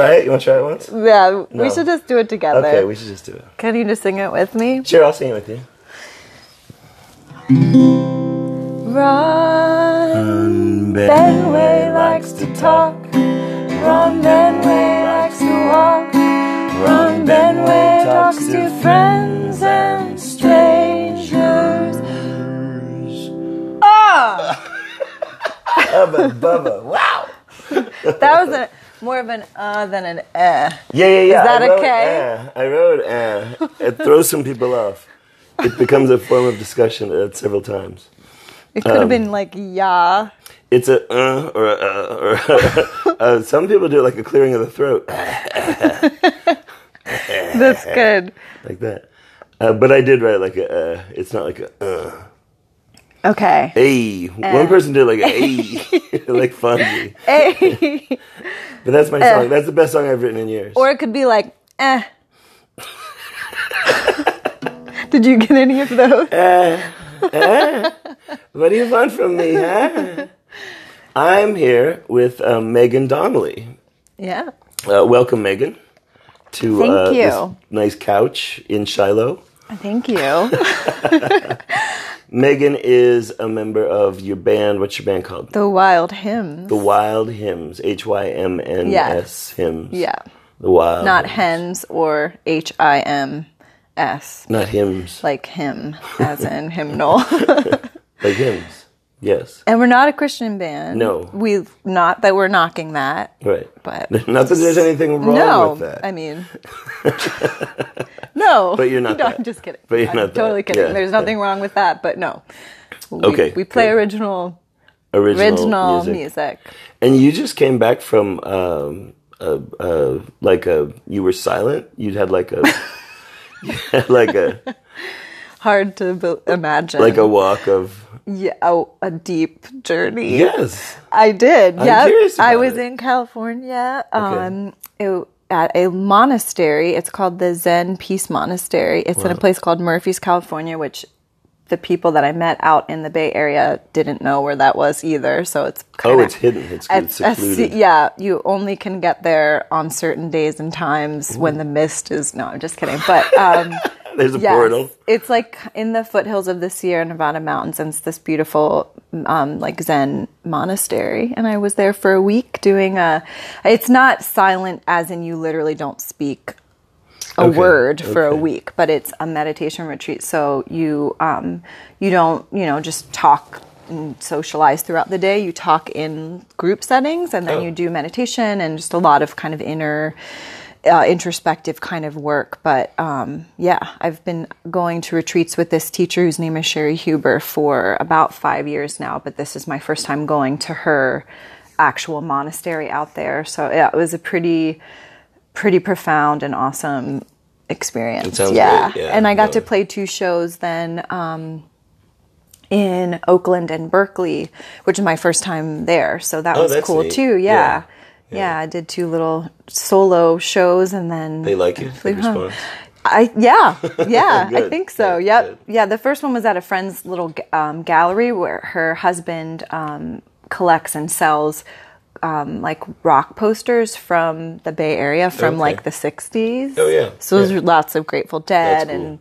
try it? You want to try it once? Yeah, we should just do it together. Okay, we should just do it. Can you just sing it with me? Sure, I'll sing it with you. Ron, Benway likes to talk. Ron Benway likes to walk. Ron Benway talks to friends and strangers. Ah! Bubba, Bubba, wow. That was a, more of an uh than an eh. Yeah, yeah, yeah. Is that I wrote, okay? eh. I wrote eh. It throws some people off. It becomes a form of discussion uh, several times. It could have Um, been like yeah. It's a uh or a uh or a, uh, some people do it like a clearing of the throat, That's good. like that. Uh, but I did write like a. Uh, it's not like a. Uh. Okay. Hey, one person did like a hey, like Fonzie. Hey. But that's my song. That's the best song I've written in years. or it could be like eh. Did you get any of those? Eh. what do you want from me, huh? I'm here with um, Megan Donnelly. Yeah. Uh, welcome, Megan, to Thank uh, you. this nice couch in Shiloh. Thank you. Megan is a member of your band. What's your band called? The Wild Hymns. The Wild Hymns. H Y M N S. Hymns. Yeah. The Wild. Not hens or H I M S. Not hymns. Like hymn, as in hymnal. Like hymns. Yes. and we're not a Christian band. No. We've not that we're knocking that. Right. But Not that there's anything wrong no, with that. I mean, no. But you're not No, that. I'm just kidding. But you're I'm not that. totally kidding. Yeah, There's nothing wrong with that, but no. We, Okay, We play good. original, original, original music. music. And you just came back from um, a, uh, like a you were silent. You'd had like a had like a Hard to be- imagine. like a walk of yeah, oh, a deep journey. yes. I did. Yeah, I was it. in California. Um, it, at a monastery. It's called the Zen Peace Monastery. It's in a place called Murphy's, California, which the people that I met out in the Bay Area didn't know where that was either. So it's Oh, it's hidden. It's, a- it's secluded. se- yeah, you only can get there on certain days and times when the mist is. No, I'm just kidding. But um, There's a yes, portal. it's like in the foothills of the Sierra Nevada mountains, and it's this beautiful, um, like Zen monastery. And I was there for a week doing a. It's not silent, as in you literally don't speak a Okay, word for a week, but it's a meditation retreat. So you um, you don't you know just talk and socialize throughout the day. You talk in group settings, and then Oh. you do meditation and just a lot of kind of inner. Uh, introspective kind of work, but um, yeah, I've been going to retreats with this teacher whose name is Cheri Huber for about five years now. But this is my first time going to her actual monastery out there. So yeah, it was a pretty pretty profound and awesome experience. Yeah. yeah, and I got to play two shows then um, in Oakland and Berkeley, which is my first time there. So that Oh, was cool neat. too. Yeah. Yeah. Yeah. I did two little solo shows and then They like it. Flew home. I yeah yeah I think so. good, yep. good. Yeah. The first one was at a friend's little um, gallery where her husband um, collects and sells um, like rock posters from the Bay Area from Okay. like the '60s. Oh, yeah. So there's Yeah. lots of Grateful Dead cool. and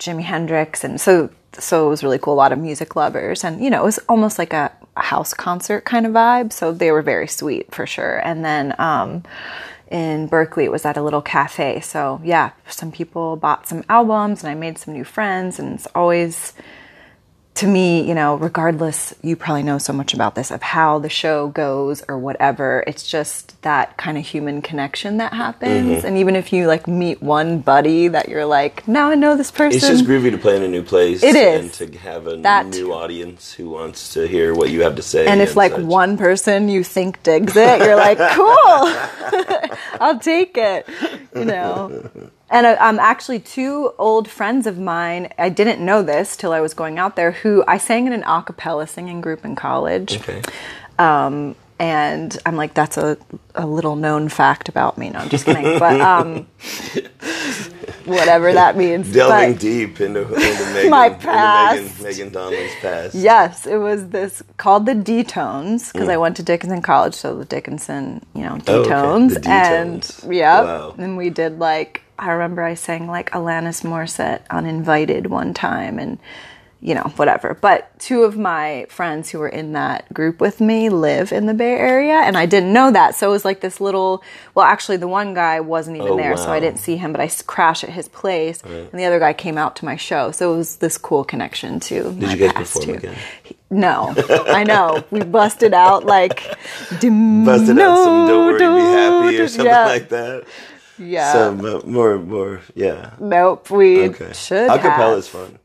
Jimi Hendrix, and so so it was really cool. A lot of music lovers, and you know, it was almost like a, house concert kind of vibe. So they were very sweet for sure. And then um, in Berkeley, it was at a little cafe. So yeah, some people bought some albums, and I made some new friends, and it's always to me, you know, regardless, you probably know so much about this of how the show goes or whatever. It's just that kind of human connection that happens. Mm-hmm. And even if you like meet one buddy that you're like, now I know this person. It's just groovy to play in a new place. It is. And to have a That- new audience who wants to hear what you have to say. and if like such. one person you think digs it, you're like, cool, I'll take it, you know. And I, um, actually, two old friends of mine, I didn't know this till I was going out there, who I sang in an a cappella singing group in college. Okay. Um, and I'm like, that's a, a little known fact about me. No, I'm just kidding. But um, whatever that means. Delving But- deep into, into Megan, My past. Megan, Megan Donnelly's past. Yes, it was this called the D-Tones Mm. because I went to Dickinson College, so the Dickinson, you know, Oh, okay. D-Tones. And yeah, Wow. and we did like I remember I sang like Alanis Morissette Uninvited one time and you know, whatever. But two of my friends who were in that group with me live in the Bay Area and I didn't know that. So it was like this little well, actually the one guy wasn't even Oh, there, so I didn't see him, but I crashed at his place and the other guy came out to my show. So it was this cool connection to Did my you guys past, too. again? No, I know. We busted out like Busted out some "Don't Worry, Be Happy" or something yeah, like that. Yeah. Some uh, more, more, yeah. nope. We Okay. should Acapella have. is fun.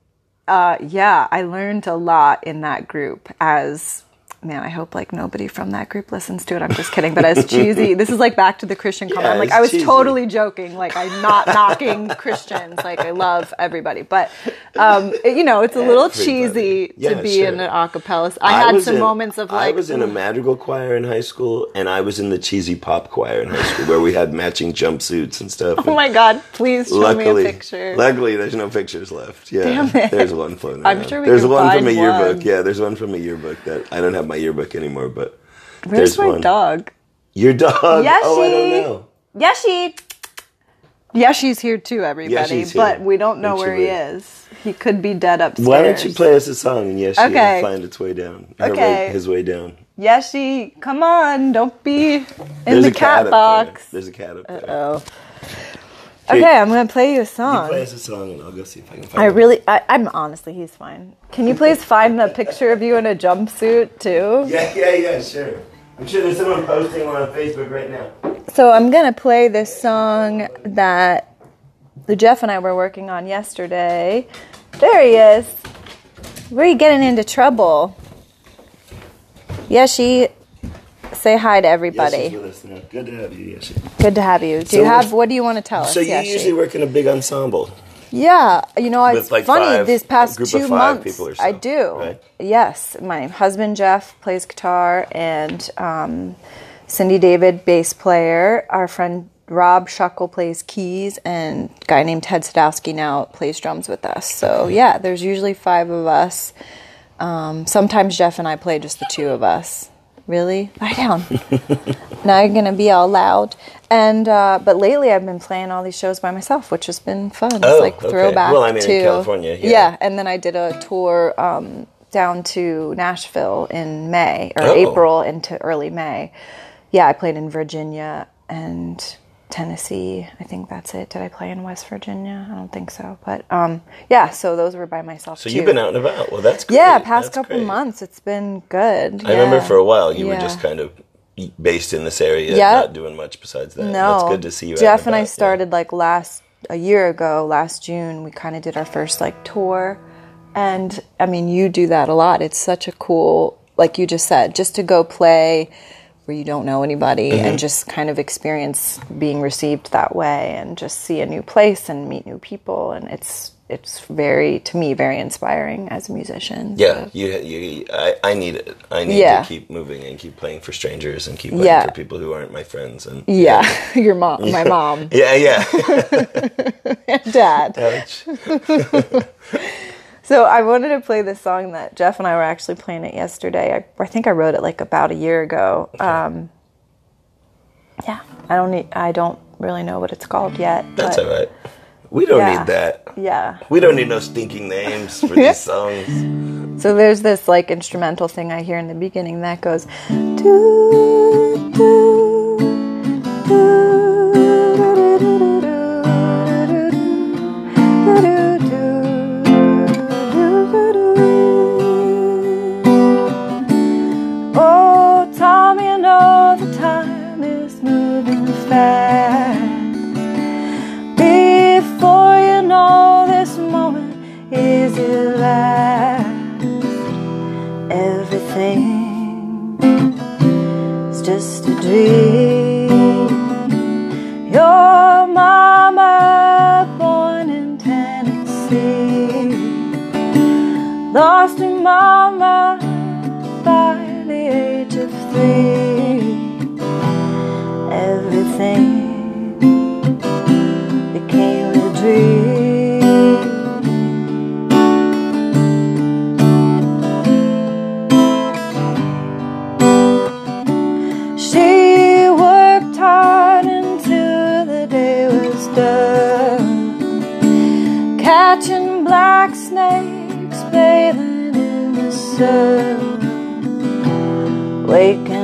Uh, yeah, I learned a lot in that group as man, I hope like nobody from that group listens to it. I'm just kidding. But as cheesy, this is like back to the Christian comment. Yeah, I'm like, I was cheesy. totally joking. Like I'm not knocking Christians. Like I love everybody. But um, it- you know, it's a little Everybody. cheesy Yeah, to be sure. in an acapella. I, had was some in- moments of like I was in a madrigal choir in high school, and I was in the cheesy pop choir in high school, where we had matching jumpsuits and stuff. Oh my god, please show luckily, me a picture. luckily, there's no pictures left. Yeah, Damn it. there's one floating I'm around. sure we there's one from a yearbook. one. Yeah, there's one from a yearbook that I don't have my yearbook anymore, but Where's there's my one. dog? Your dog? Oh, I don't know. Yashi. Yashi's here too, everybody. Yashi's here. But we don't know Don't where he wait. is. He could be dead upstairs. Why don't you play us a song and Yashi Okay. will find its way down? Okay. way- his way down. Yashi, come on! Don't be in There's the a cat, box. There. There's a cat up there. Oh. Okay, I'm gonna play you a You song. play us a song and I'll go see if I can find I really, I, I'm honestly, he's fine. Can you please find the picture of you in a jumpsuit too? Yeah, yeah, yeah, sure. I'm sure there's someone posting one on Facebook right now. So I'm gonna play this song that the Jeff and I were working on yesterday. There he is. Where are you getting into trouble? Yeshi, say hi to everybody. she's with us now. Good to have you. Good to have you. Do So you have? What do you want to tell us? So you usually work in a big ensemble. Yeah, you know, it's like, funny. five- this past a group two of five months, people or so, I do. right? Yes, my husband Jeff plays guitar, and um, Cindy David bass player. Our friend Rob Shuckle plays keys, and a guy named Ted Sadowski now plays drums with us. So yeah, there's usually five of us. Um, sometimes Jeff and I play just the two of us. Really? Lie down. now you're gonna be all loud. And uh, but lately I've been playing all these shows by myself, which has been fun. It's Oh, like okay. throwback Well, I mean, in to California, yeah. and then I did a tour um, down to Nashville in May or Oh. April into early May. Yeah, I played in Virginia and Tennessee. I think that's it. Did I play in West Virginia? I don't think so. But um, yeah, so those were by myself So too. you've been out and about. Well, that's great. Yeah, past That's couple great. months it's been good. I remember for a while you were just kind of based in this area, Yeah. not doing much besides that. No, That's good to see you. out Jeff and I about, yeah. started like last a year ago, last June. We kind of did our first like tour, and I mean, you do that a lot. It's such a cool, like you just said, just to go play where you don't know anybody Mm-hmm. and just kind of experience being received that way, and just see a new place and meet new people, and it's it's very to me very inspiring as a musician. Yeah, So- you, you, I, I need it. I need Yeah. to keep moving and keep playing for strangers and keep playing Yeah. for people who aren't my friends. And yeah. Your mom, my mom, yeah, yeah. dad. Ouch. So I wanted to play this song that Jeff and I were actually playing it yesterday. I, I think I wrote it like about a year ago. Um, yeah, I don't need. I don't really know what it's called yet. That's all right. We don't Yeah. need that. Yeah. We don't need no stinking names for these songs. So there's this like instrumental thing I hear in the beginning that goes. "Doo, doo, Oh, dream. Your mama born in Tennessee. Lost her mama by the age of three. Everything became a dream. Snakes bathing in the sun, waking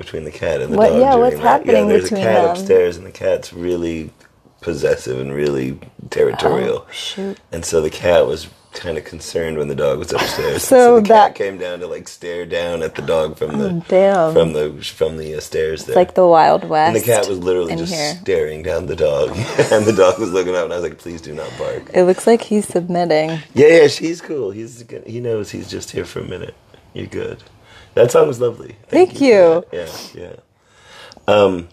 between the cat and the What- dog. yeah, what's that. Yeah, happening there's between a cat them? upstairs, and the cat's really possessive and really territorial. Oh, shoot. And so the cat was kind of concerned when the dog was upstairs. So the that- cat came down to like stare down at the dog from the Oh, damn. from the from the uh, stairs there. It's like the Wild West. and the cat was literally just here. staring down the dog, and the dog was looking up, and I was like, "Please do not bark." It looks like he's submitting. Yeah, yeah, she's cool. He's he knows he's just here for a minute. You're good. That song was lovely. Thank for you. that. Yeah, yeah. Um,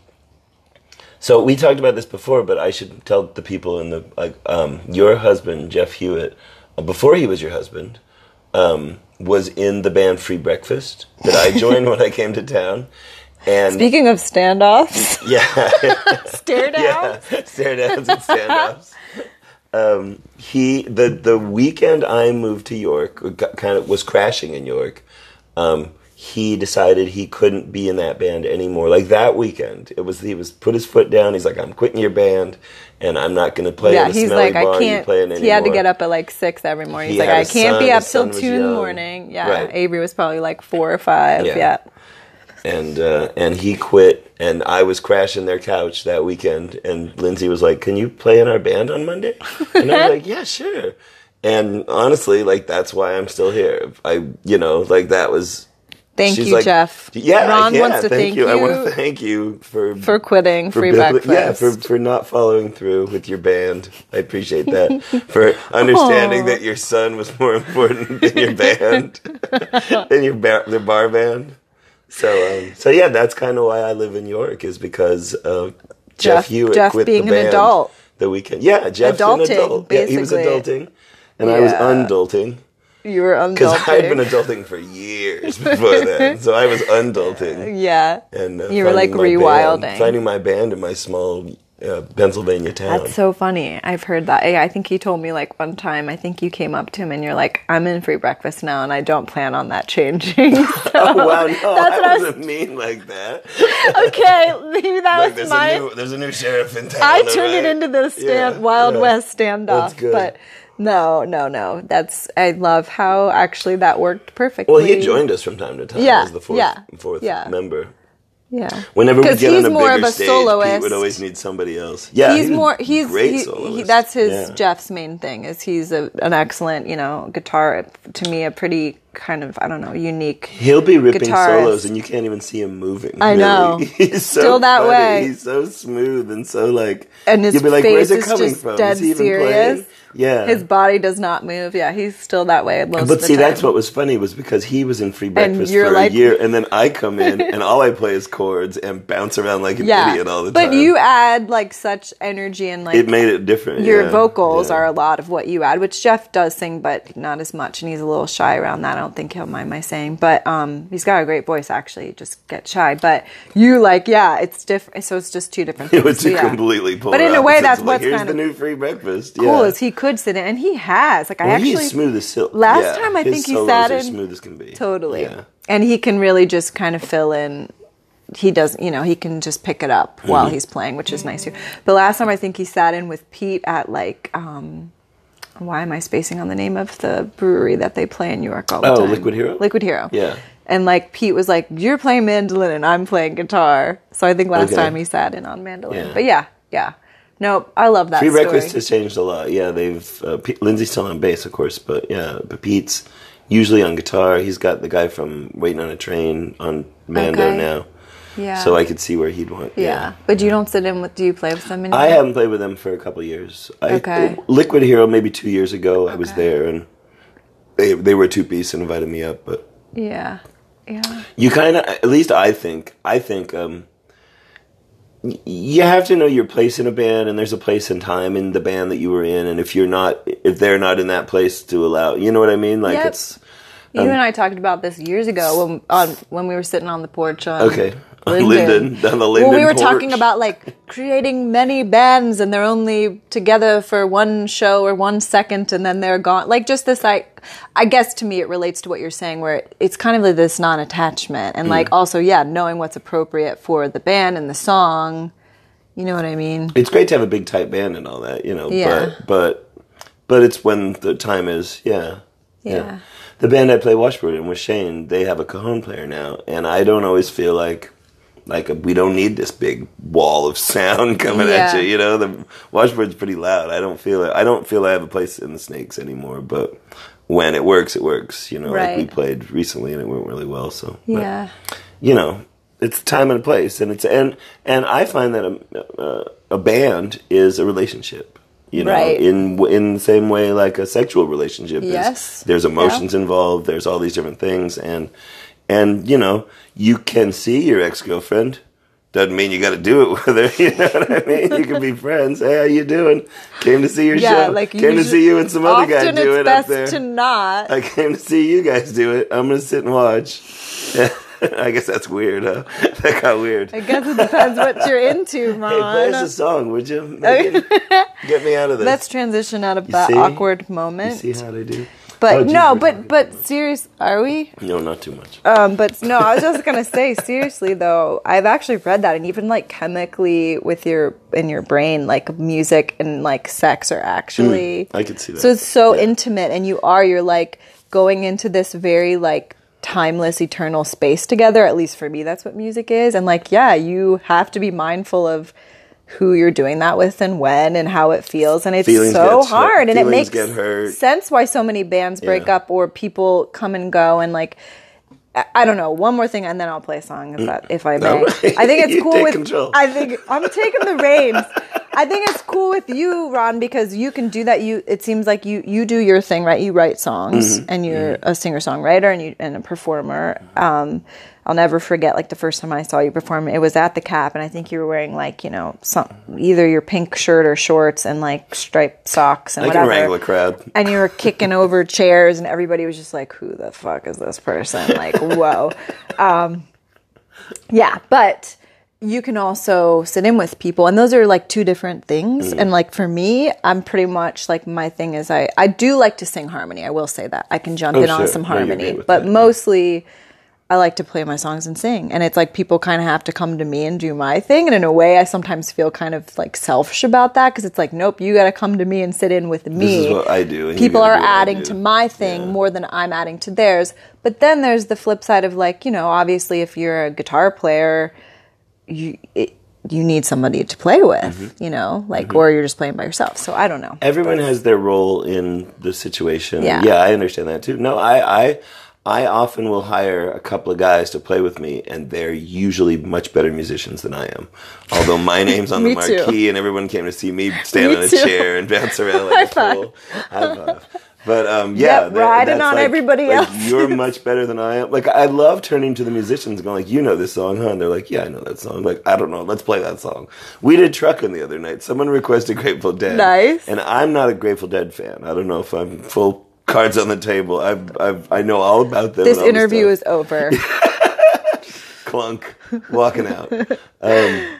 so we talked about this before, but I should tell the people in the like um, your husband Jeff Hewitt, uh, before he was your husband, um, was in the band Free Breakfast that I joined when I came to town, and Speaking of standoffs, yeah, stare down. yeah, stare downs and standoffs. Um, he the the weekend I moved to York, got, kind of was crashing in York. Um, he decided he couldn't be in that band anymore. Like that weekend, it was he was put his foot down. He's like, I'm quitting your band, and I'm not going to play Yeah, he's like, I can't. He had to get up at like six every morning. He's He like, "I can't be up till two in the morning. Yeah, Right. Avery was probably like four or five. Yeah. Yeah. and uh, and he quit, and I was crashing their couch that weekend, and Lindsay was like, "Can you play in our band on Monday?" And I was like, "Yeah, sure." And honestly, like that's why I'm still here. I, you know, like that was. Thank she's you, like, Jeff. Yeah, Ron yeah, wants to thank, thank you. I want to thank you for for quitting free building-. Yeah, for for not following through with your band. I appreciate that. for understanding Aw. that your son was more important than your band, than your bar, the bar band. So, um, so yeah, that's kind of why I live in York is because of Jeff, Jeff- Hewitt Jeff quit being the an band adult. the weekend. Yeah, Jeff's an Adulting, adult. Yeah, he was adulting, and I was undulting you were because I had been adulting. for years before then. So I was undulting Yeah. and uh, You were, like, rewilding. band, finding my band in my small uh, Pennsylvania town. That's so funny. I've heard that. Yeah, I think he told me like one time. I think you came up to him and you're like, "I'm in free breakfast now, and I don't plan on that changing." So- oh wow, no, That's what I I was- wasn't mean like that. okay, maybe that Like was there's my. a new there's a new sheriff in town. I turned it into the stand, Yeah, Wild yeah. West standoff, That's good. but no, no, no. That's I love how actually that worked perfectly. Well, he joined us from time to time Yeah, as the fourth yeah, fourth yeah. member. Yeah. Whenever we get on a more bigger of a stage, soloist. Pete would always need somebody else. Yeah, he's he more he's great he, soloist. he, that's his Yeah. Jeff's main thing is he's a, an excellent you know guitar to me a pretty kind of I don't know unique He'll be ripping guitarist. solos, and you can't even see him moving. I really. know. He's so Still that funny. way. He's so smooth and so like. And his you'll be like, "Where's it is coming just from? dead is he even serious. playing?" Yeah. his body does not move yeah he's still that way but the see, that's what was funny was because he was in Free Breakfast for like- a year, and then I come in and all I play is chords and bounce around like an yeah idiot all the time. but you add like such energy and like it made it different. your yeah, vocals yeah. are a lot of what you add, which Jeff does sing, but not as much, and he's a little shy around that. I don't think he'll mind my saying, but um, he's got a great voice. Actually, just get shy. But you like, yeah, it's different. So it's just two different. Things. It was So, completely But in a way, that's Like, what's here's kind the of new Free Breakfast. cool yeah. is he could sit in, and he has. Like I Well, actually smooth as silk. last Yeah, time I think he sat in- smooth as can be. totally, Yeah. and he can really just kind of fill in. He does, you know, he can just pick it up Mm-hmm. while he's playing, which is nice too. But last time I think he sat in with Pete at like, um, why am I spacing on the name of the brewery that they play in New York all the Oh, time? Liquid Hero? Liquid Hero. Yeah. And like Pete was like, "You're playing mandolin and I'm playing guitar." So I think last Okay. time he sat in on mandolin. Yeah. But yeah, yeah. No, I love that. Breakfast has changed a lot. Yeah, they've uh, Pete, Lindsay's still on bass, of course, but yeah, but Pete's usually on guitar. He's got the guy from Waiting on a Train on Mando Okay. now, yeah. so I could see where he'd want. yeah. But you don't sit in with. Do you play with them anymore? I haven't played with them for a couple of years. I, Okay. Liquid Hero, maybe two years ago, I was there, and they they were two piece and invited me up. But Yeah. Yeah. you kind of, at least I think, I think, um, you have to know your place in a band, and there's a place and time in the band that you were in, and if you're not, if they're not in that place to allow, you know what I mean? Like Yep. it's You Um, and I talked about this years ago when on when we were sitting on the porch on okay. Linden, down the Linden. well, we were porch. talking about like creating many bands and they're only together for one show or one second and then they're gone. Like just this, like I guess to me it relates to what you're saying, where it's kind of like this non-attachment and Mm. like also yeah, knowing what's appropriate for the band and the song. You know what I mean? it's great to have a big tight band and all that, you know. Yeah. But but but it's when the time is, yeah, Yeah. The band I play Washboard in with Shane, they have a cajon player now, and I don't always feel like like we don't need this big wall of sound coming at you. You know, the Washboard's pretty loud. I don't feel it. I don't feel I have a place in the Snakes anymore. But when it works, it works. You know, like we played recently and it went really well. So but, Yeah. you know, it's time and a place, and it's and and I find that a a, a band is a relationship. You know, Right. in in the same way like a sexual relationship is. Yes. There's emotions involved. There's all these different things, and and you know, you can see your ex girlfriend. Doesn't mean you got to do it with her. You know what I mean? You can be friends. Hey, how you doing? Came to see your Yeah, show. like came to see you and some other guy do it up best there. to not. I came to see you guys do it. I'm gonna sit and watch. I guess that's weird, huh? That got weird. I guess it depends what you're into, Hey, play us a song, would you? Megan? Get me out of this. Let's transition out of that see? awkward you moment. see how they do. But Oh, no, but but serious, are we? no, not too much. Um, but no, I was just gonna say seriously though. I've actually read that, and even like chemically with your in your brain, like music and like sex are actually. Hmm, I could see that. So it's so Yeah. intimate, and you are you're like going into this very like timeless, eternal space together. At least for me, that's what music is. And like, yeah, you have to be mindful of who you're doing that with and when and how it feels and it's Feelings so hurt- hard and it makes get hurt. sense why so many bands break Yeah. up or people come and go and like I- don't know. One more thing, and then I'll play a song if that, if I may. No. I think it's cool with. control. I think I'm taking the reins. I think it's cool with you, Ron, because you can do that. You it seems like you you do your thing, right? You write songs, Mm-hmm. and you're a singer songwriter and you and a performer. Um, I'll never forget like the first time I saw you perform. It was at the Cap, and I think you were wearing like you know some either your pink shirt or shorts and like striped socks and I can wrangle a Wrangler crowd. and you were kicking over chairs and everybody was just like who the fuck is this person like whoa um, yeah but you can also sit in with people and those are like two different things Mm. and like for me i'm pretty much like my thing is i i do like to sing harmony i will say that i can jump Oh, in on some harmony but that, yeah. I like to play my songs and sing. And it's like people kind of have to come to me and do my thing. And in a way, I sometimes feel kind of like selfish about that because it's like, nope, you got to come to me and sit in with me. This is what I do. People are do adding do. to my thing Yeah. more than I'm adding to theirs. But then there's the flip side of like, you know, obviously if you're a guitar player, you it, you need somebody to play with, Mm-hmm. you know, like or you're just playing by yourself. So I don't know. Everyone has their role in the situation. Yeah. yeah, I understand that too. No, I, I, I often will hire a couple of guys to play with me, and they're usually much better musicians than I am. Although my name's on the Me too. marquee, and everyone came to see me stand Me on a too. chair and bounce around like High a fool. High five. But um, yeah, Yep, riding on everybody like, else. You're much better than I am. Like I love turning to the musicians, and going like, "You know this song, huh?" And they're like, "Yeah, I know that song." Like I don't know, let's play that song. We did Truckin' the other night. Someone requested Grateful Dead. Nice. And I'm not a Grateful Dead fan. I don't know if I'm full cards on the table. I've, I've I know all about them. This interview stuff. is over. clunk walking out. Um,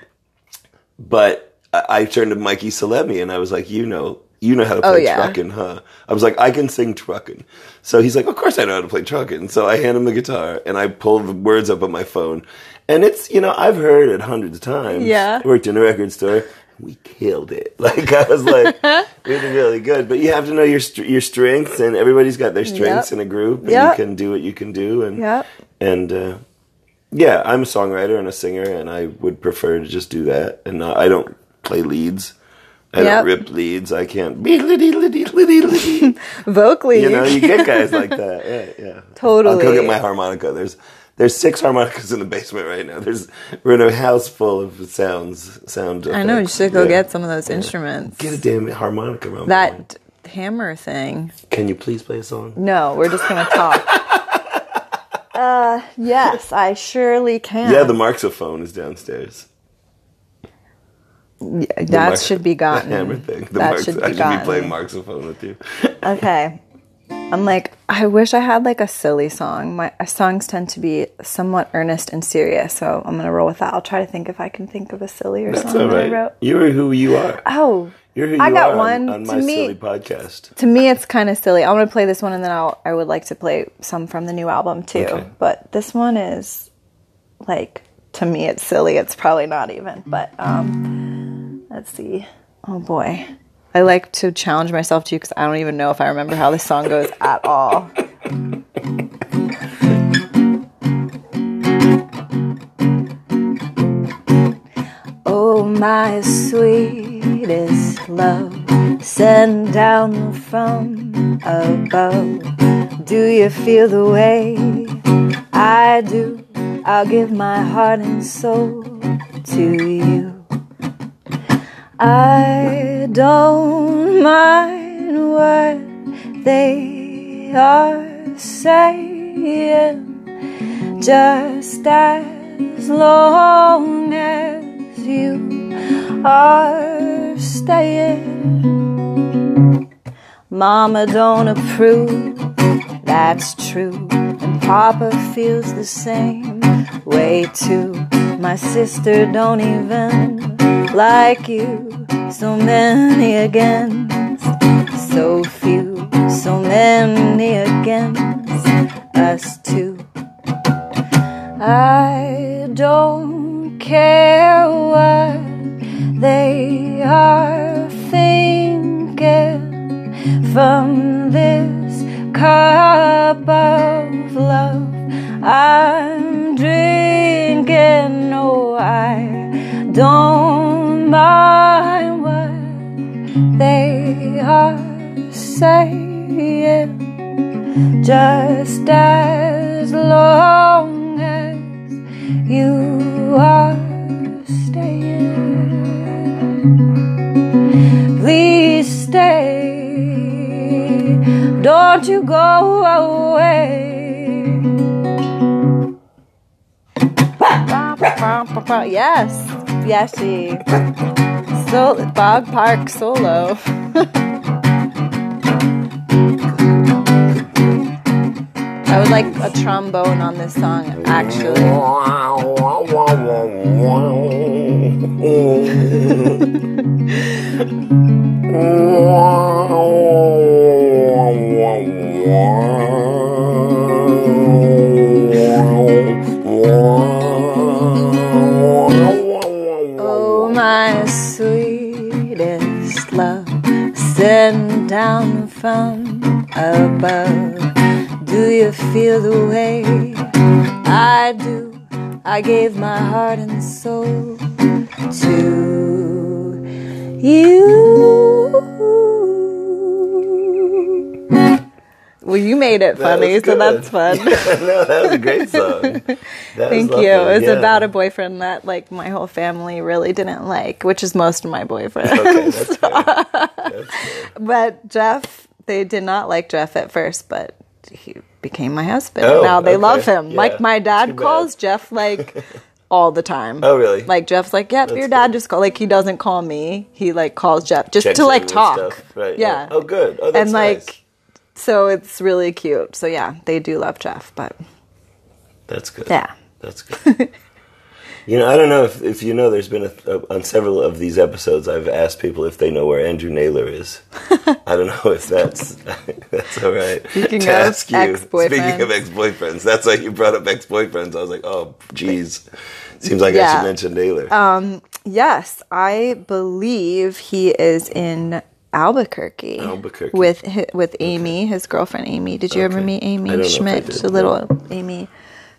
but I, I turned to Mikey Salemi and I was like, you know, you know how to play Oh, yeah. truckin', huh? I was like, I can sing truckin'. So he's like, of course I know how to play truckin'. So I hand him the guitar and I pull the words up on my phone. And it's, you know, I've heard it hundreds of times. Yeah. Worked in a record store. We killed it. Like I was like, we did really good. But you have to know your your strengths, and everybody's got their strengths Yep. in a group, and Yep. you can do what you can do. And Yep. and uh, yeah, I'm a songwriter and a singer, and I would prefer to just do that. And not, I don't play leads. I don't rip leads. I can't be liddy liddy liddy liddy. Vocally, You know, you get guys like that. Yeah, yeah. Totally. I'll go get my harmonica. There's there's six harmonicas in the basement right now. There's we're in a house full of sounds, sound. I know you should go Yeah. get some of those instruments. Get a damn harmonica. Mom. that hammer thing. Can you please play a song? No, we're just gonna talk. uh, yes, I surely can. Yeah, the marxophone is downstairs. that Marx- should be gotten. The hammer thing. The that Marx- should be I should gotten. be playing marxophone with you. Okay. I'm like, I wish I had like a silly song. My songs tend to be somewhat earnest and serious, so I'm gonna roll with that. I'll try to think if I can think of a sillier That's song all that I wrote. You're who you are. Oh, You're who you I got are one. on, on To my me- silly podcast. to me it's kind of silly. I'm gonna play this one, and then I'll I would like to play some from the new album too. Okay. But this one is like to me it's silly. It's probably not even. But um, let's see. Oh boy. I like to challenge myself too because I don't even know if I remember how this song goes at all. Oh, my sweetest love, send down from above. Do you feel the way I do? I'll give my heart and soul to you. I don't mind what they are saying, just as long as you are staying. Mama don't approve, that's true, and Papa feels the same way too. My sister don't even like you. So many against, so few, so many against us two. I don't care what they are thinking from this cup of love I'm drinking. No, I don't mind what they are saying, just as long as you are staying. Please stay, don't you go away. Yes, yes, she. So, Bog Park solo. I would like a trombone on this song, actually. from above. Do you feel the way I do? I gave my heart and soul to you. Well, you made it funny, so that's fun. no, that was a great song. That Thank you. It was yeah. about a boyfriend that like my whole family really didn't like, which is most of my boyfriends. Okay, that's. That's but Jeff, they did not like Jeff at first, but he became my husband. Oh, now they okay. love him. Yeah, Like my too dad bad. calls Jeff like all the time. Oh, really? Like Jeff's like, yep, your dad just called. Like he doesn't call me. He like calls Jeff just Checks to like talk. stuff. Right. Yeah. Oh, good. Oh, that's and like, nice. So it's really cute. So yeah, they do love Jeff, but That's good. yeah. That's good. you know, I don't know if, if you know, there's been a, a, on several of these episodes, I've asked people if they know where Andrew Naylor is. I don't know if that's that's all right. Speaking to of ask you, ex-boyfriends. Speaking of ex-boyfriends, that's why you brought up ex-boyfriends. I was like, oh, geez. Seems like I should mention Naylor. Um, yes, I believe he is in Albuquerque. Albuquerque. with with Amy, his girlfriend Amy. Did you ever meet know Amy Schmidt, did, the little Amy?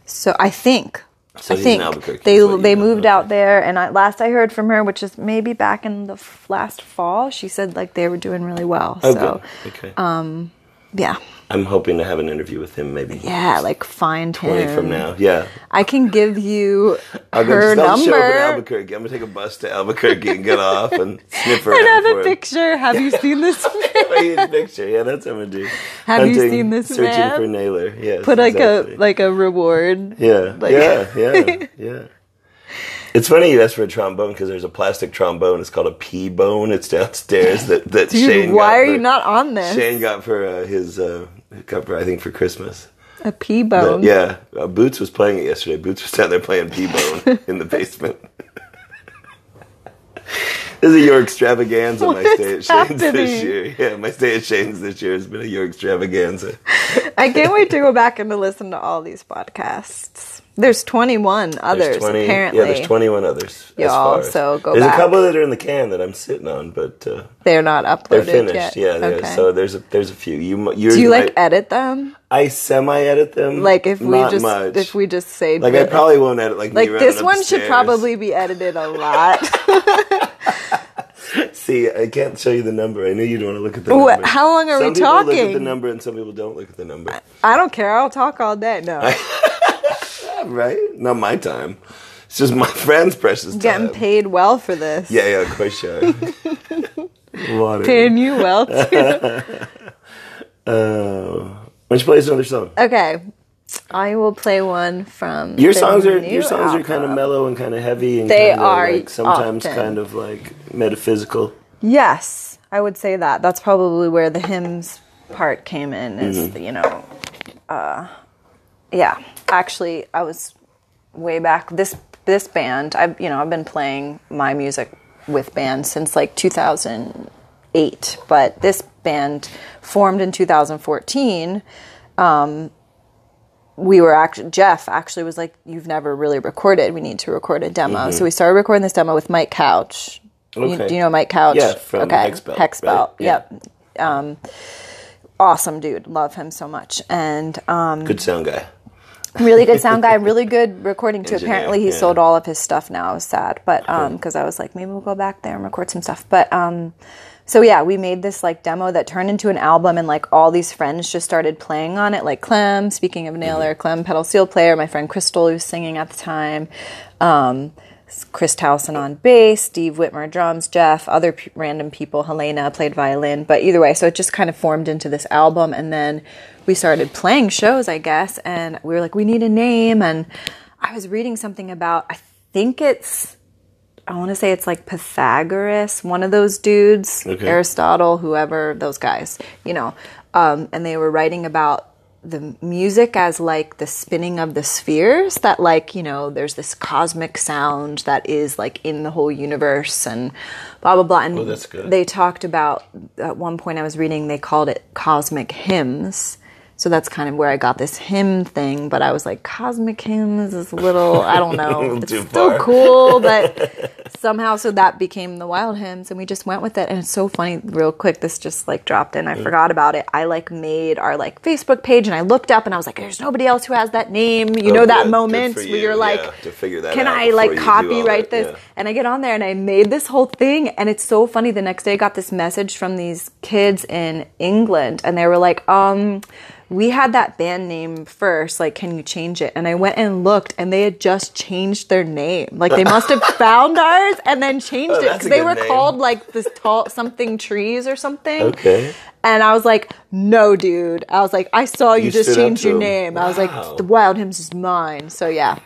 So I think. So I he's in think Albuquerque, they is what you they moved okay. out there, and I, last I heard from her, which is maybe back in the f- last fall, she said like they were doing really well. oh, so. Okay. Um, yeah, I'm hoping to have an interview with him maybe yeah, like find 20 him from now. Yeah. I can give you I'll her I'll show up in number. Albuquerque. I'm gonna take a bus to Albuquerque and get off and sniff around And have a him. picture. Have you seen this? huge picture. Yeah, that's what I'm gonna do. Have you Hunting, seen this Searching man? for Naylor. Yes. Put like exactly. a like a reward. Yeah. like- yeah. Yeah. Yeah. It's funny you asked for a trombone because there's a plastic trombone. It's called a P bone. It's downstairs that that Dude, Shane. why are for- you not on this? Shane got for uh, his uh, for I think for Christmas. A P bone. yeah, uh, Boots was playing it yesterday. Boots was down there playing P bone in the basement. This is your extravaganza. my What's stay at Shane's this year. Yeah, my stay at Shane's this year has been a your extravaganza. I can't wait to go back and to listen to all these podcasts. There's 21 others There's 20, apparently. Yeah, there's 21 others. Y'all, so go There's back. a couple that are in the can that I'm sitting on, but uh, They're not uploaded yet. they're finished. yet. Yeah, they're- okay. so there's a, there's a few. You you Do you like edit them? I semi edit them. Like if we just much. if we just say like I probably won't edit like like this one up the should probably be edited a lot. See, I can't show you the number. I knew you'd want to look at the What- number. how long are we talking? some people look at the number and some people don't look at the number. I don't care. I'll talk all day. No, Right? Not my time. It's just my friend's precious time. getting paid well for this. Yeah, yeah, of course you are. Water. Paying you well too. Uh, why don't you play us another song? okay, I will play one from Your songs are your songs are kind of mellow and kind of heavy and They are like sometimes often. kind of like metaphysical. Yes, I would say that. That's probably where the hymns part came in. Is Mm-hmm. you know, uh, yeah. Actually, I was way back. This this band, I've you know, I've been playing my music with bands since like 2008, but this band formed in 2014. Um, we were actually Jeff actually was like, "You've never really recorded. We need to record a demo." So we started recording this demo with Mike Couch. You- Mm-hmm. Okay. do you know Mike Couch? Yeah, from Hexbelt, Hexbelt. right? Yeah. Um, awesome dude. Love him so much. And um, Good sound guy. Really good sound guy, really good recording too. Engineer, Apparently, he yeah. sold all of his stuff now. I was sad, but because I was like, maybe we'll go back there and record some stuff. But um, so yeah, we made this like demo that turned into an album, and like all these friends just started playing on it. Like Clem, speaking of Naylor, Clem pedal steel player, my friend Crystal who was singing at the time. Um, Chris Towson on bass, Steve Whitmer drums, Jeff, other p- random people, Helena played violin. But either way, so it just kind of formed into this album. And then we started playing shows, I guess. And we were like, we need a name. And I was reading something about, I think it's, I want to say it's like Pythagoras, one of those dudes, Okay. Aristotle, whoever, those guys, you know. Um, and they were writing about the music as like the spinning of the spheres that like you know there's this cosmic sound that is like in the whole universe and blah blah blah. And Oh, they talked about at one point i was reading they called it cosmic hymns so that's kind of where i got this hymn thing but i was like cosmic hymns is a little i don't know. It's too still far. cool but somehow so that became the wild hymns and we just went with it and it's so funny real quick this just like dropped in i forgot about it. I like made our like facebook page and i looked up and i was like there's nobody else who has that name. You know Oh, that good. moment Good where you, you're like yeah, to figure that can i like you do all copyright this? Yeah. and i get on there and i made this whole thing and it's so funny the next day i got this message from these kids in england and they were like um we had that band name first like can you change it? And i went and looked and they had just changed their name. Like they must have found ours and then changed Oh, it because they were name. called like this tall something trees or something. Okay. and i was like no dude. I was like i saw you, You just changed your name. I was like the wild hymns is mine. So yeah.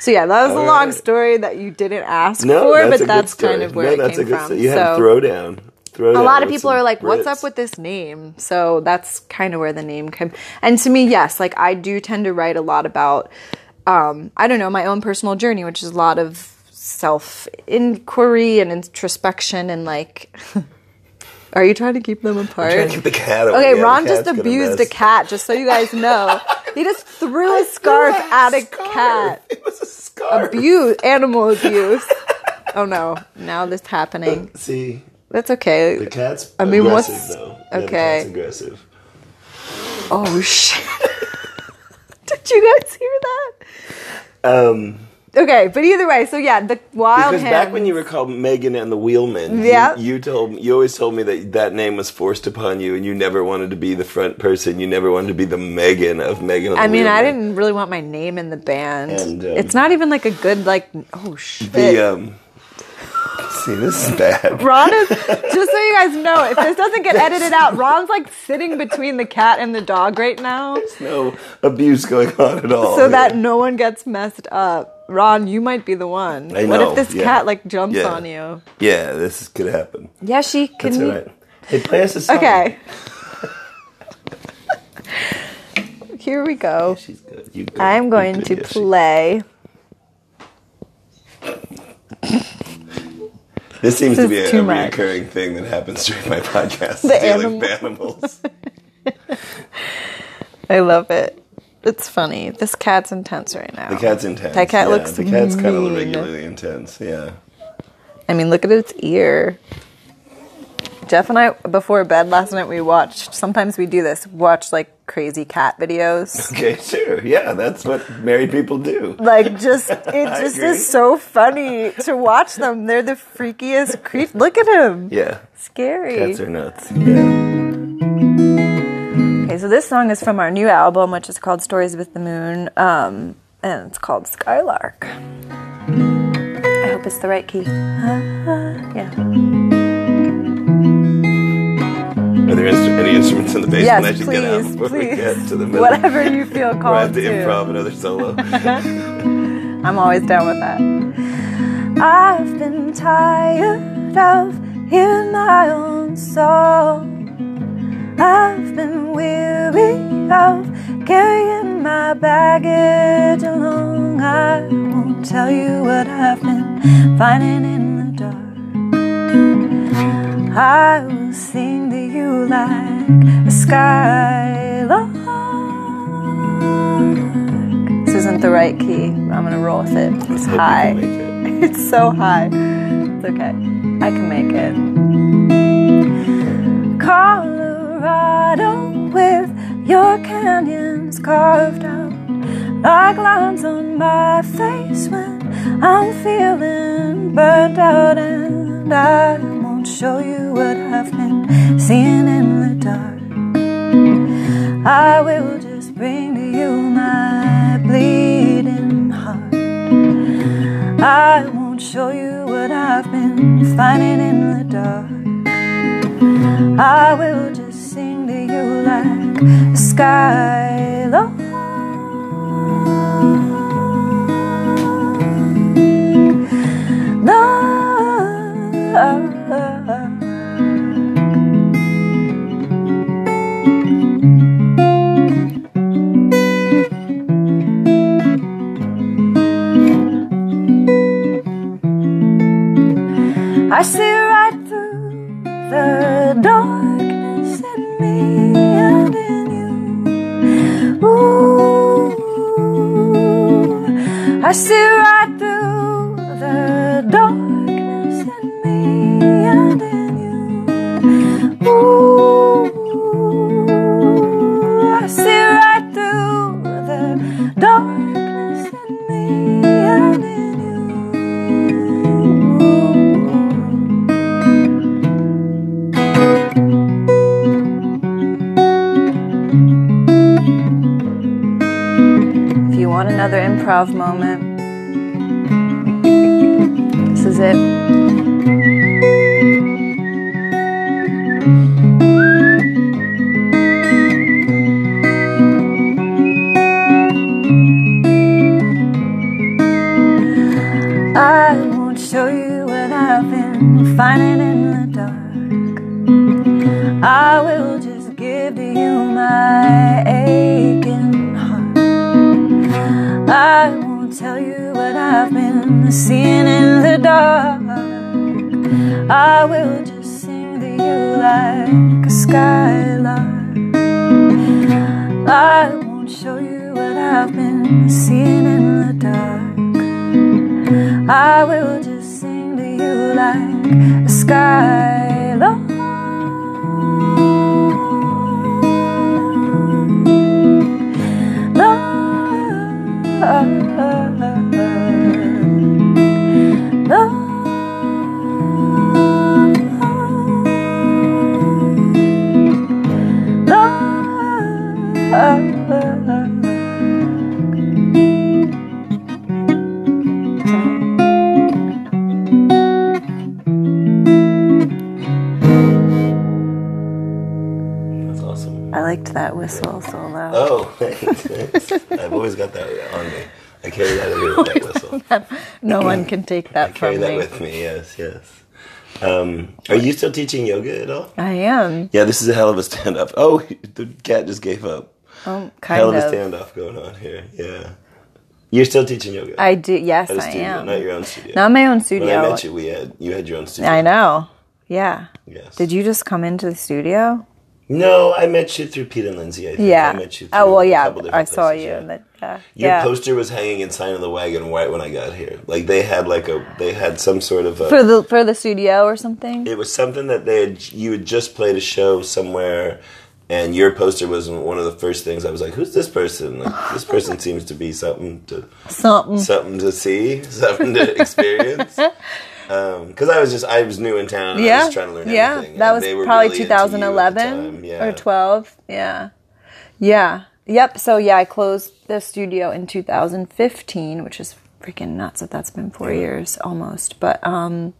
So yeah that was a long right. story that you didn't ask No, for that's but that's kind of where no, it that's came a good from. story. You had so throwdown. Throwdown. a lot of people are like, "What's Brits. up with this name?" So that's kind of where the name came. And to me, yes, like I do tend to write a lot about, um, I don't know, my own personal journey, which is a lot of self inquiry and introspection and like. Are you trying to keep them apart? Trying to get the cat away. Okay, Yeah, Ron just abused a cat, just so you guys know. he just threw a scarf at a cat. It was a scarf. Abuse, animal abuse. oh no, now this happening. See, That's okay. the cat's I mean, aggressive what's- though. Yeah, the okay. cat's aggressive. Oh shit! Did you guys hear that? Um, Okay, but either way, so yeah, the wild because back when you were called Megan and the Wheelmen, Yeah. you, you told me, you always told me that that name was forced upon you, and you never wanted to be the front person. You never wanted to be the Megan of Megan. And I the mean, I didn't really want my name in the band. And, um, it's not even like a good like. Oh shit! The um, see, this is bad. Ron is just so you guys know. If this doesn't get edited out, Ron's like sitting between the cat and the dog right now, There's No abuse going on at all. so that no one gets messed up. Ron, you might be the one. I What if this yeah. cat like jumps Yeah. on you? yeah, this could happen. Yeah, she can. That's all right. Hey, play us a song. Okay. Here we go. She's good. You good. I'm going good. to Yeah, play. This seems This to be a, a much. reoccurring thing that happens during my podcast. The dealing with animal- animals. I love it. It's funny. This cat's intense right now. The cat's intense. That cat yeah, looks The cat's kind of mean. regularly intense. Yeah. I mean, look at its ear. Jeff and I, before bed last night, we watched. Sometimes we do this. Watch like crazy cat videos. Okay, sure. Yeah, that's what married people do. Like, just it just agree. is so funny to watch them. They're the freakiest creep. Look at him. Yeah. Scary. Cats are nuts. Yeah. Okay, so this song is from our new album, which is called Stories with the Moon, um, and it's called Skylark. I hope it's the right key. yeah. Are there instru- any instruments in the basement Yes, I should get out please, we get to the middle? Whatever you feel called have to to. improv another solo. I'm always down with that. I've been tired of hearing my own song. I've been weary of carrying my baggage along. I won't tell you what I've been finding in the dark. I will sing to you like a skylark. This isn't the right key. I'm gonna roll with it. It's high. it. It's so high. It's okay. I can make it. Colorado with your canyons carved out like lines on my face when I'm feeling burnt out and I won't show you what I've been seeing in the dark. I will just bring to you my bleeding heart. I won't show you what I've been finding in the dark. I will just sing to you like a skylark. I see right through the darkness in me and in you. Ooh, I see been finding in the dark. I will just give to you my aching heart. I won't tell you what I've been seeing in the dark. I will just sing to you like a skylark. I won't show you what I've been seeing in the dark. I will just sing to you like a skylark. That's that whistle loud! Oh, thanks, thanks. I've always got that on me. I carry that everywhere with that whistle. No one can take that I carry from that me. with me. Yes, yes. Um, are you still teaching yoga at all? I am. Yeah, this is a hell of a stand up. Oh, the cat just gave up. Oh, kind hell of a of. standoff going on here. Yeah. You're still teaching yoga? I do. Yes, a I studio, am. not your own studio. Not my own studio. when I met you, we had you had your own studio. I know. Yeah. Yes. Did you just come into the studio? No, I met you through Pete and Lindsay. I think. Yeah. I met you. Through Oh well, a yeah. couple different I saw places, you. yeah. in the, uh, Your yeah. poster was hanging in sign of the wagon right when I got here. Like they had like a they had some sort of a for the for the studio or something. it was something that they had you had just played a show somewhere and your poster was one of the first things I was like, Who's this person? Like this person seems to be something to Something. something to see, something to experience. Um, because I was just I was new in town. And I yeah. was trying to learn yeah. everything. That was probably really into you at the 2011. Yeah. or 12. Yeah. Yeah. Yep. So yeah, I closed the studio in 2015, which is freaking nuts that that's been four years almost. But um,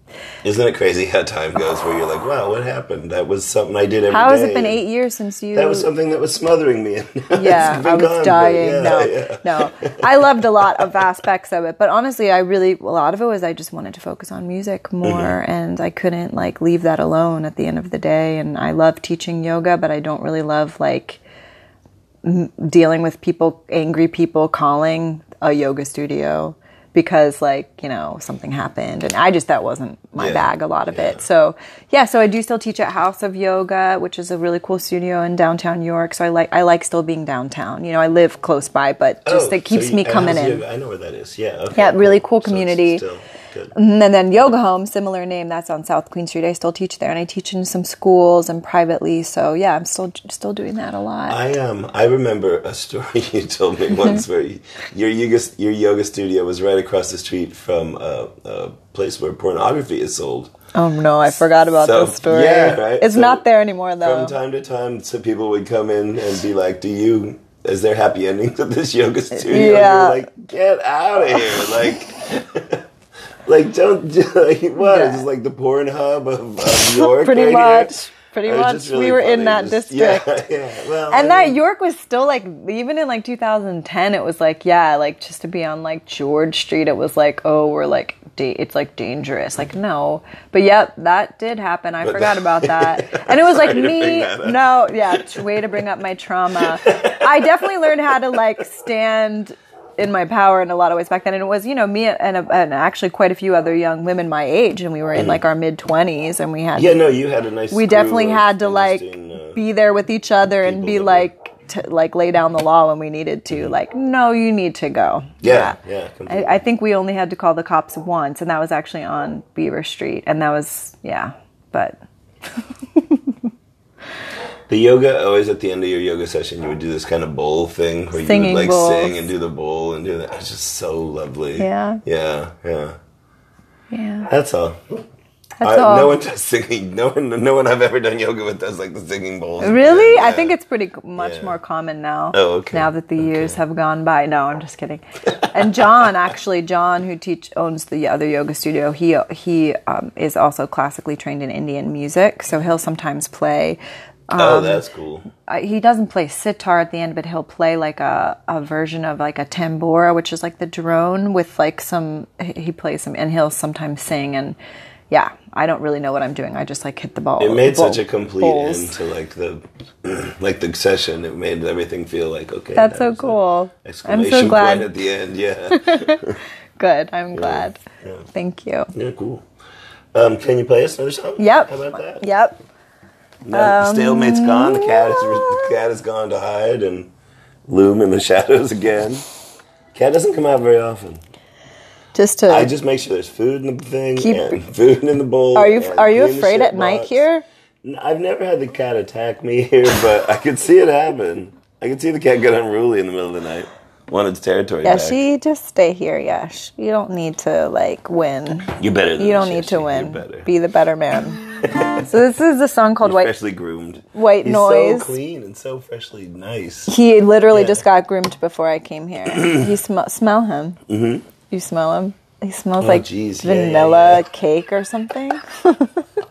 Isn't it crazy how time goes where you're like, wow, what happened? That was something I did every how has day, it been eight years since you? That was something that was smothering me. yeah, I was gone, dying. yeah, no, yeah. no, I loved a lot of aspects of it, but honestly, I really a lot of it was I just wanted to focus on music more, Mm-hmm. and I couldn't like leave that alone at the end of the day. And I love teaching yoga, but I don't really love like m- dealing with people, angry people calling a yoga studio because like you know something happened and i just that wasn't my Yeah, bag a lot of yeah. it so yeah so i do still teach at house of yoga which is a really cool studio in downtown New york so i like i like still being downtown you know i live close by but just Oh, it keeps so me coming in yoga? I know where that is. Yeah. Okay, Yeah, really cool So community. still good. and then yoga home similar name that's on south queen street i still teach there and i teach in some schools and privately so yeah i'm still still doing that a lot I um I remember a story you told me once where you, your yoga your yoga studio was right across the street from a, a place where pornography is sold. oh no i forgot about So, this story yeah, right? it's So, not there anymore though From time to time, some people would come in and be like, "Do you?" Is there happy endings at this yoga studio? Yeah. You're like, get out of here! Like, like don't like what? Yeah. Is this like the porn hub of, of York? Pretty right here? much. Pretty much. really we were in that just- district. Yeah, yeah. Well, And I that York was still like, even in like 2010, it was like, yeah, like just to be on like George Street, it was like, oh, we're like, da- it's like dangerous. Like, no. But yep, that did happen. I forgot that- about that. And it was like Sorry to bring me, no, yeah, way to bring up my trauma. I definitely learned how to like stand in my power in a lot of ways back then. And it was, you know, me and, a, and actually quite a few other young women my age, and we were in like our mid 20s, and we had Mm. Yeah, no, you had a nice. we definitely had to like uh, be there with each other and be like to like lay down the law when we needed to like no you need to go Yeah, yeah, completely. I, I think we only had to call the cops once and that was actually on beaver street and that was yeah but The yoga, always at the end of your yoga session, you would do this kind of bowl thing where Singing you would like bowls. sing and do the bowl and do that. It's just so lovely. Yeah. Yeah, yeah. yeah That's all. That's I, all. no one does singing. No one, no one I've ever done yoga with does like the singing bowls. Really? Yeah. I think it's pretty much Yeah. more common now. Oh, okay. Now that the years have gone by. No, I'm just kidding. and John, actually, John, who teach owns the other yoga studio, he he um, is also classically trained in Indian music, so he'll sometimes play. Um, Oh, that's cool. He doesn't play sitar at the end, but he'll play like a, a version of like a tambura, which is like the drone with like some. he- plays some, and he'll sometimes sing. And yeah, I don't really know what I'm doing. I just like hit the ball. It made such a complete bowls. end to like the like the session. It made everything feel like okay. That's that so cool. I'm Exclamation so point glad. at the end. Yeah. Good. I'm glad. yeah. Thank you. yeah. Cool. Um, can you play us another song? Yep. How about that? Yep. No, the stalemate's gone. The cat is the cat has gone to hide and loom in the shadows again. Cat doesn't come out very often. Just to. I just make sure there's food in the thing Keep- and food in the bowl. are you are you afraid at night here? I've never had the cat attack me here, but I could see it happen. I could see the cat get unruly in the middle of the night, want its territory Yeah, back. she just stay here. Yash. You don't need to like win. You're better. Than You don't need Yoshi. to You're win. Be the better man. so this is a song called You're White. freshly groomed. White He's Noise. so clean and so freshly nice. He literally Yeah. just got groomed before I came here. you sm- smell him. Mm-hmm. You smell him. He smells like jeez. Yeah, yeah, vanilla yeah. cake or something.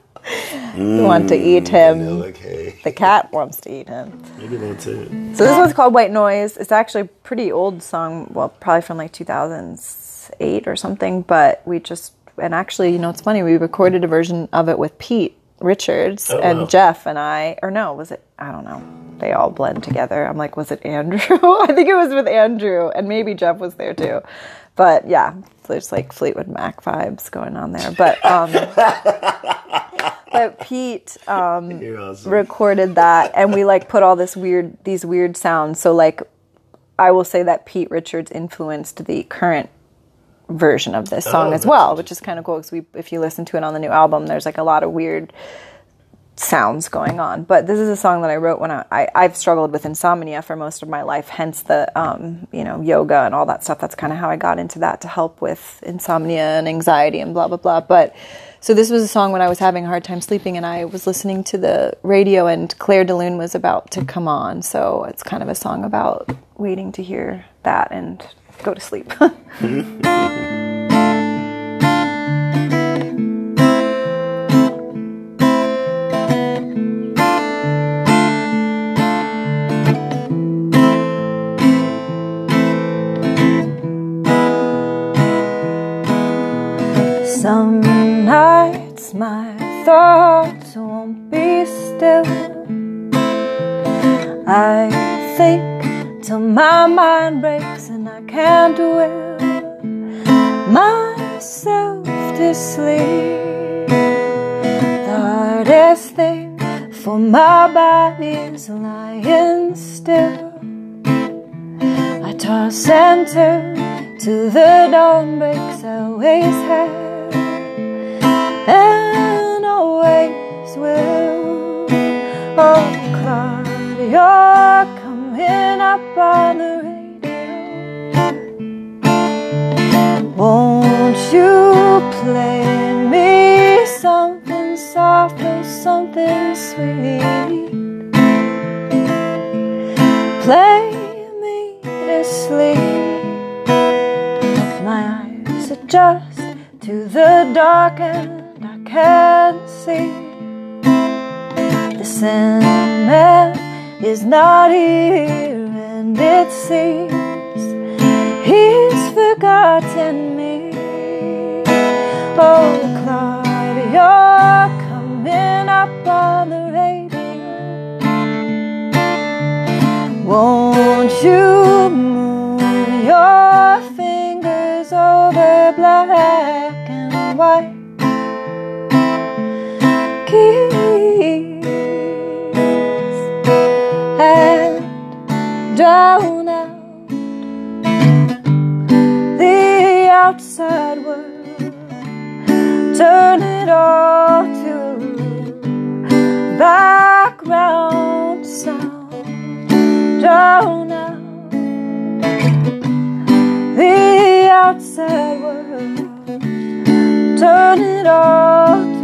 you want to eat mm, him. The cat wants to eat him. Maybe that's it. So this one's called White Noise. It's actually a pretty old song. Well, probably from like 2008 or something. But we just and actually, you know, it's funny. We recorded a version of it with Pete Richards Oh, and wow. Jeff and I. Or no, was it? I don't know. They all blend together. I'm like, was it Andrew? I think it was with Andrew, and maybe Jeff was there too. But yeah, there's like Fleetwood Mac vibes going on there. But um, but Pete um, awesome. recorded that and we like put all this weird these weird sounds so like i will say that pete richards influenced the current version of this song Oh, as well which is kind of cool because we if you listen to it on the new album there's like a lot of weird sounds going on but this is a song that i wrote when i, I i've struggled with insomnia for most of my life hence the um you know yoga and all that stuff that's kind of how i got into that to help with insomnia and anxiety and blah blah blah but so this was a song when I was having a hard time sleeping, and I was listening to the radio, and Clair de Lune was about to come on. So it's kind of a song about waiting to hear that and go to sleep. thoughts won't be still. I think till my mind breaks and I can't will myself to sleep. The hardest thing for my body is lying still. I toss and turn till the dawn breaks. I always have you're coming up on the radio. Won't you play me something soft or something sweet? Play me to sleep. My eyes adjust to the dark and I can't see. The Sandman is not here and it seems he's forgotten me. Oh, Claudia, coming up on the radio. Won't you move your fingers over black and white keys drown out the outside world? Turn it all to background sound. Drown out the outside world. Turn it all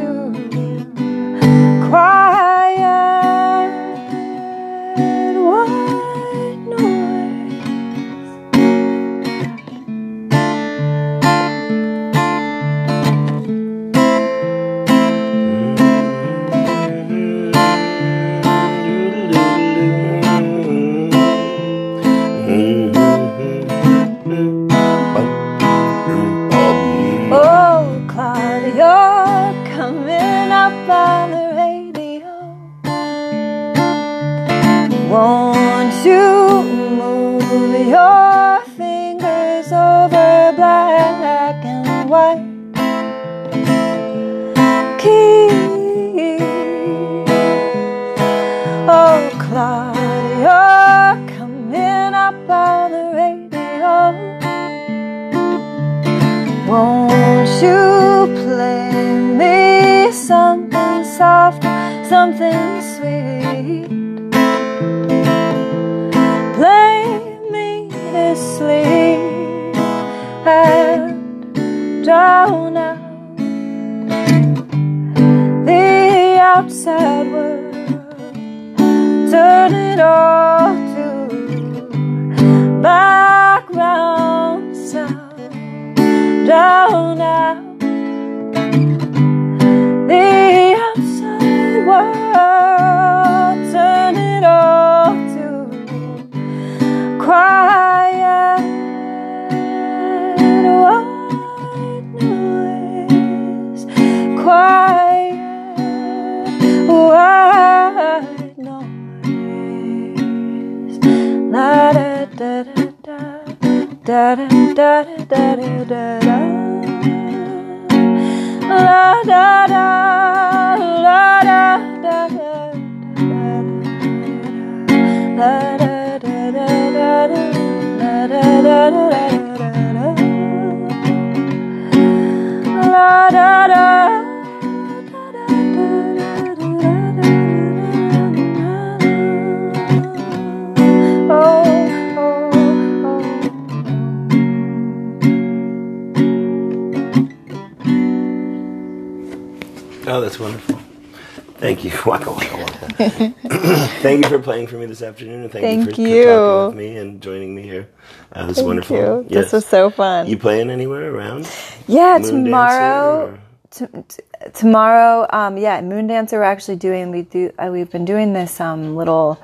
afternoon, and thank, you for you. talking with me and joining me here. Uh, this is Thank wonderful. you. Yes. This was so fun. You playing anywhere around? Yeah, Moon tomorrow. T- t- tomorrow, um, yeah, Moon Dancer. We're actually doing. We do. Uh, we've been doing this um, little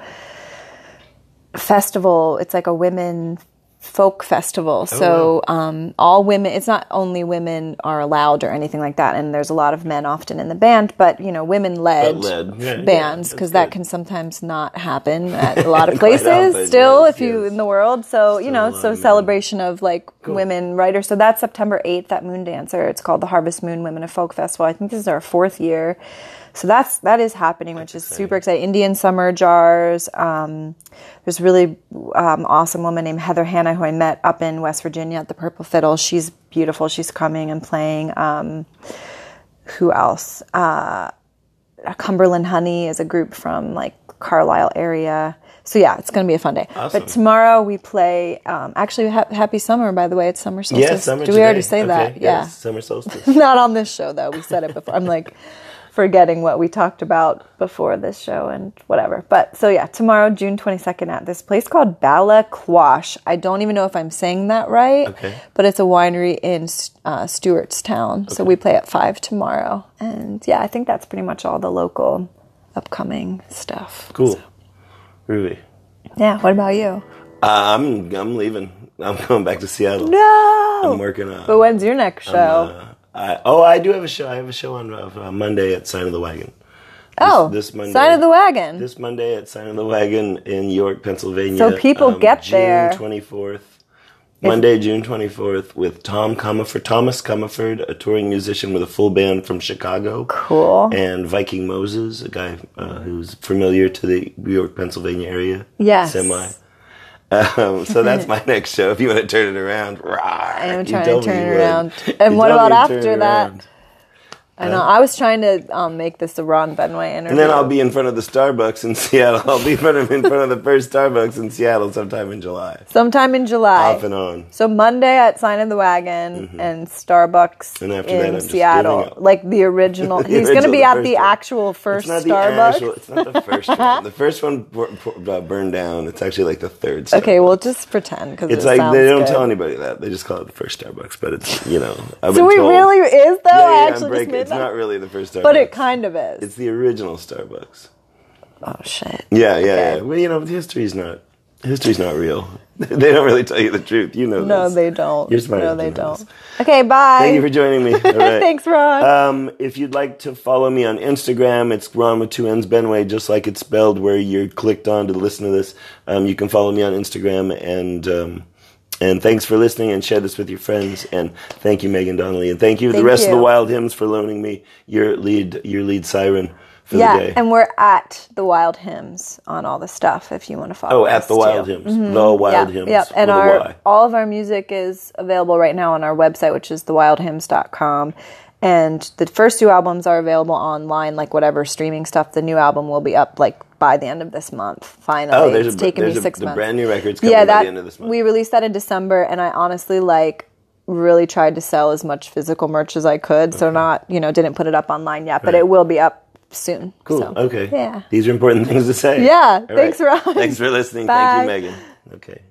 festival. It's like a women folk festival. so um, all women. It's not only women are allowed or anything like that. And there's a lot of men often in the band, but you know, women led Yeah, yeah, bands because that good. can sometimes not happen at a lot of places. often, still, yes, if you yes. in the world. So you know, so celebration of like women writers. So that's September 8th at Moon Dancer. It's called the Harvest Moon Women of Folk Festival. I think this is our fourth year. So that's that is happening, which is super exciting. Indian Summer Jars. Um, there's a really um, awesome woman named Heather Hanna who I met up in West Virginia at the Purple Fiddle. She's beautiful. She's coming and playing. Um, who else? Uh, Cumberland Honey is a group from like Carlisle area. So yeah, it's going to be a fun day. Awesome. But tomorrow we play. Um, actually, ha- happy summer by the way. It's summer solstice. Yeah, summer. Did we already today. say that? Okay, Yeah. yes, summer solstice. Not on this show though. We said it before. I'm like forgetting what we talked about before this show and whatever. But so yeah, tomorrow, June 22nd, at this place called Bala Quash. I don't even know if I'm saying that right. Okay. But it's a winery in uh, Stewartstown. So we play at five tomorrow, and yeah, I think that's pretty much all the local upcoming stuff. Cool. Ruby. Yeah. What about you? Uh, I'm I'm leaving. I'm going back to Seattle. No. I'm working on. But when's your next show? Uh, I, oh, I do have a show. I have a show on uh, Monday at Sign of the Wagon. oh, this Monday. Sign of the Wagon. This Monday at Sign of the Wagon in York, Pennsylvania. So people get June there. June 24th. Monday, June 24th, with Tom Comerford, Thomas Comerford, a touring musician with a full band from Chicago. Cool. And Viking Moses, a guy uh, who's familiar to the New York, Pennsylvania area. Yes. Semi. Um, so that's my next show. If you want to turn it around, I am trying to turn it around. And what about after that? I know. I was trying to um, make this a Ron Benway interview. And then I'll be in front of the Starbucks in Seattle. I'll be in front of, in front of the first Starbucks in Seattle sometime in July. sometime in July. Off and on. So Monday at Sign of the Wagon and Starbucks Mm-hmm. And after in that, Seattle, like the original. The He's going to be at the one. actual first It's not the Starbucks. actual. It's not the first one. The first one bur- bur- uh, burned down. It's actually like the third. Starbucks. Okay, well, just pretend because it's it like they don't good. tell anybody that. They just call it the first Starbucks. But it's you know. I've So it really is though. Yeah, yeah, I actually just made It's not really the first Starbucks. but it kind of is. It's the original Starbucks. oh shit. Yeah, yeah, Okay. yeah. Well, you know, history's not. History's not real. they don't really tell you the truth. You know. No, this. they don't. You're smart No, they don't. this. Okay, bye. Thank you for joining me. All right. Thanks, Ron. Um, if you'd like to follow me on Instagram, it's Ron with two N's Benway, just like it's spelled where you're clicked on to listen to this. Um, you can follow me on Instagram and um, and thanks for listening and share this with your friends. And thank you, Megan Donnelly, and thank you to the rest of the. Wild Hymns for loaning me your lead your lead siren for yeah, the day. and we're at the Wild Hymns on all the stuff if you want to follow. oh, at the Wild too. Hymns, mm-hmm. the Wild Yep, Hymns, Yep, and our all of our music is available right now on our website, which is thewildhymns.com. and the first two albums are available online, like whatever streaming stuff. The new album will be up like by the end of this month. Finally, Oh, there's it's a taken there's me a, six the months. brand new records coming yeah, by the end of this month. we released that in December, and I honestly like really tried to sell as much physical merch as I could. So not you know didn't put it up online yet, but Right. it will be up soon. cool. So, okay. Yeah. These are important things to say. Yeah, All thanks, right. Ron. Thanks for listening. Bye. Thank you, Megan. Okay.